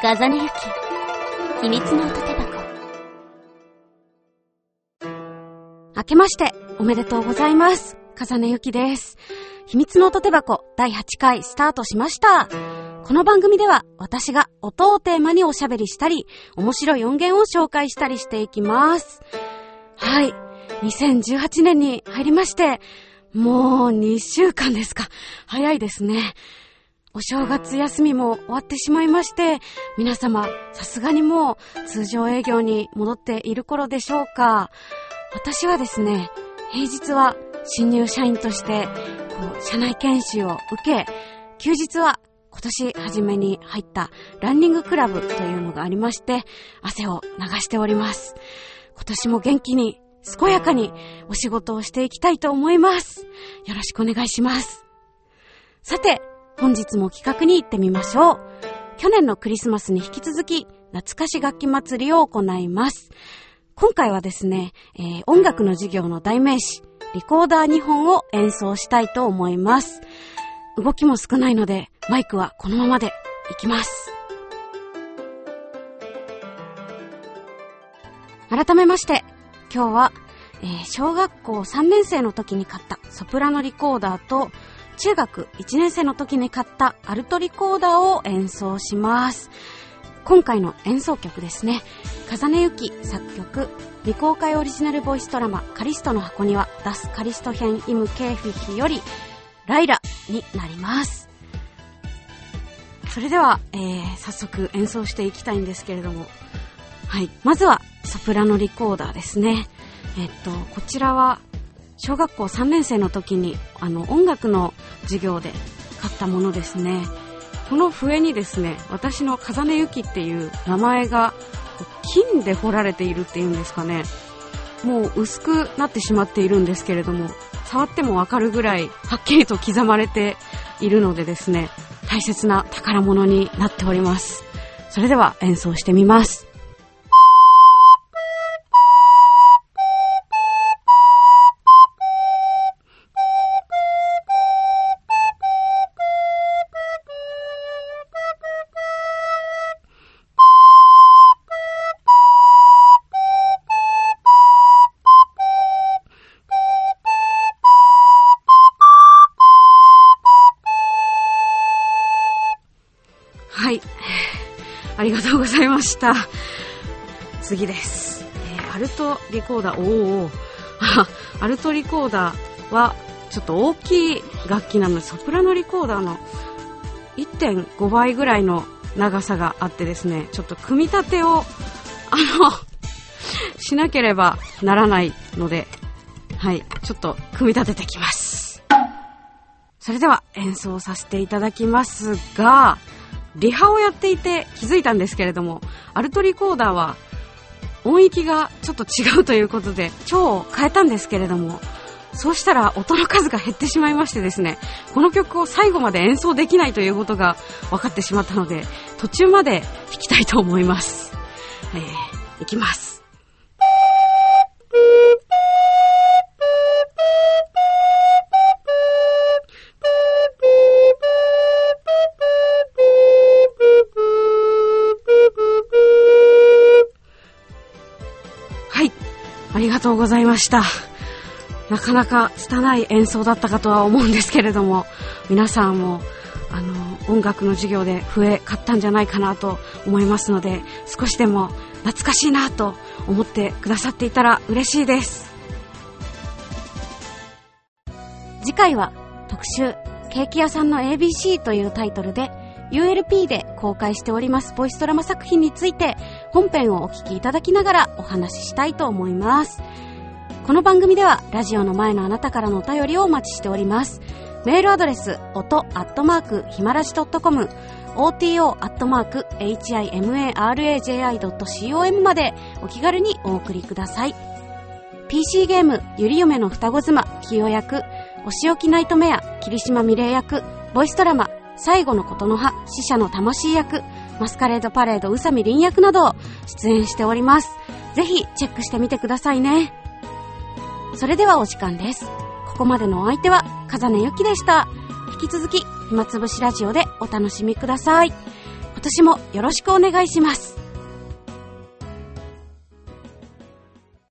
風根ゆき、秘密の音手箱。明けまして、おめでとうございます。風根ゆきです。秘密の音手箱第8回スタートしました。この番組では私が音をテーマにおしゃべりしたり、面白い音源を紹介したりしていきます。はい。2018年に入りまして、もう2週間ですか。早いですね。お正月休みも終わってしまいまして、皆様、さすがにもう通常営業に戻っている頃でしょうか。私はですね、平日は新入社員として、こう、社内研修を受け、休日は今年初めに入ったランニングクラブというのがありまして、汗を流しております。今年も元気に、健やかにお仕事をしていきたいと思います。よろしくお願いします。さて、本日も企画に行ってみましょう。去年のクリスマスに引き続き、懐かし楽器祭りを行います。今回はですね、えー音楽の授業の代名詞、リコーダー2本を演奏したいと思います。動きも少ないので、マイクはこのままでいきます。改めまして、今日は、えー小学校3年生の時に買ったソプラノリコーダーと、中学1年生の時に買ったアルトリコーダーを演奏します。今回の演奏曲ですね。風根ゆき作曲、未公開オリジナルボイスドラマカリストの箱庭、ダスカリスト編イムケーフィヒより、ライラになります。それでは、えー、早速演奏していきたいんですけれども、はい。まずは、ソプラノリコーダーですね。えっと、こちらは、小学校3年生の時に、あの、音楽の授業で買ったものですね。この笛にですね、私の風根ゆきっていう名前が、金で彫られているっていうんですかね。もう薄くなってしまっているんですけれども、触ってもわかるぐらい、はっきりと刻まれているのでですね、大切な宝物になっております。それでは演奏してみます。はい。ありがとうございました。次です。えーアルトリコーダー、おお アルトリコーダーは、ちょっと大きい楽器なので、ソプラノリコーダーの1.5倍ぐらいの長さがあってですね、ちょっと組み立てを、あの、しなければならないので、はい、ちょっと組み立ててきます。それでは演奏させていただきますが、リハをやっていて気づいたんですけれども、アルトリコーダーは音域がちょっと違うということで、超を変えたんですけれども、そうしたら音の数が減ってしまいましてですね、この曲を最後まで演奏できないということが分かってしまったので、途中まで弾きたいと思います。えー、いきます。はい。ありがとうございました。なかなか拙い演奏だったかとは思うんですけれども、皆さんも、あの、音楽の授業で笛買ったんじゃないかなと思いますので、少しでも懐かしいなと思ってくださっていたら嬉しいです。次回は特集、ケーキ屋さんの ABC というタイトルで、ULP で公開しておりますボイスドラマ作品について本編をお聞きいただきながらお話ししたいと思います。この番組ではラジオの前のあなたからのお便りをお待ちしております。メールアドレス、音アットマーク、ひまらし .com、oto アットマーク、himaraji.com までお気軽にお送りください。PC ゲーム、ゆり嫁の双子妻、清役、お仕置きナイトメア、霧島美玲役、ボイスドラマ、最後のことの葉、死者の魂役、マスカレードパレード、宇佐美林役など出演しております。ぜひチェックしてみてくださいね。それではお時間です。ここまでのお相手は、風根ゆきでした。引き続き、暇つぶしラジオでお楽しみください。今年もよろしくお願いします。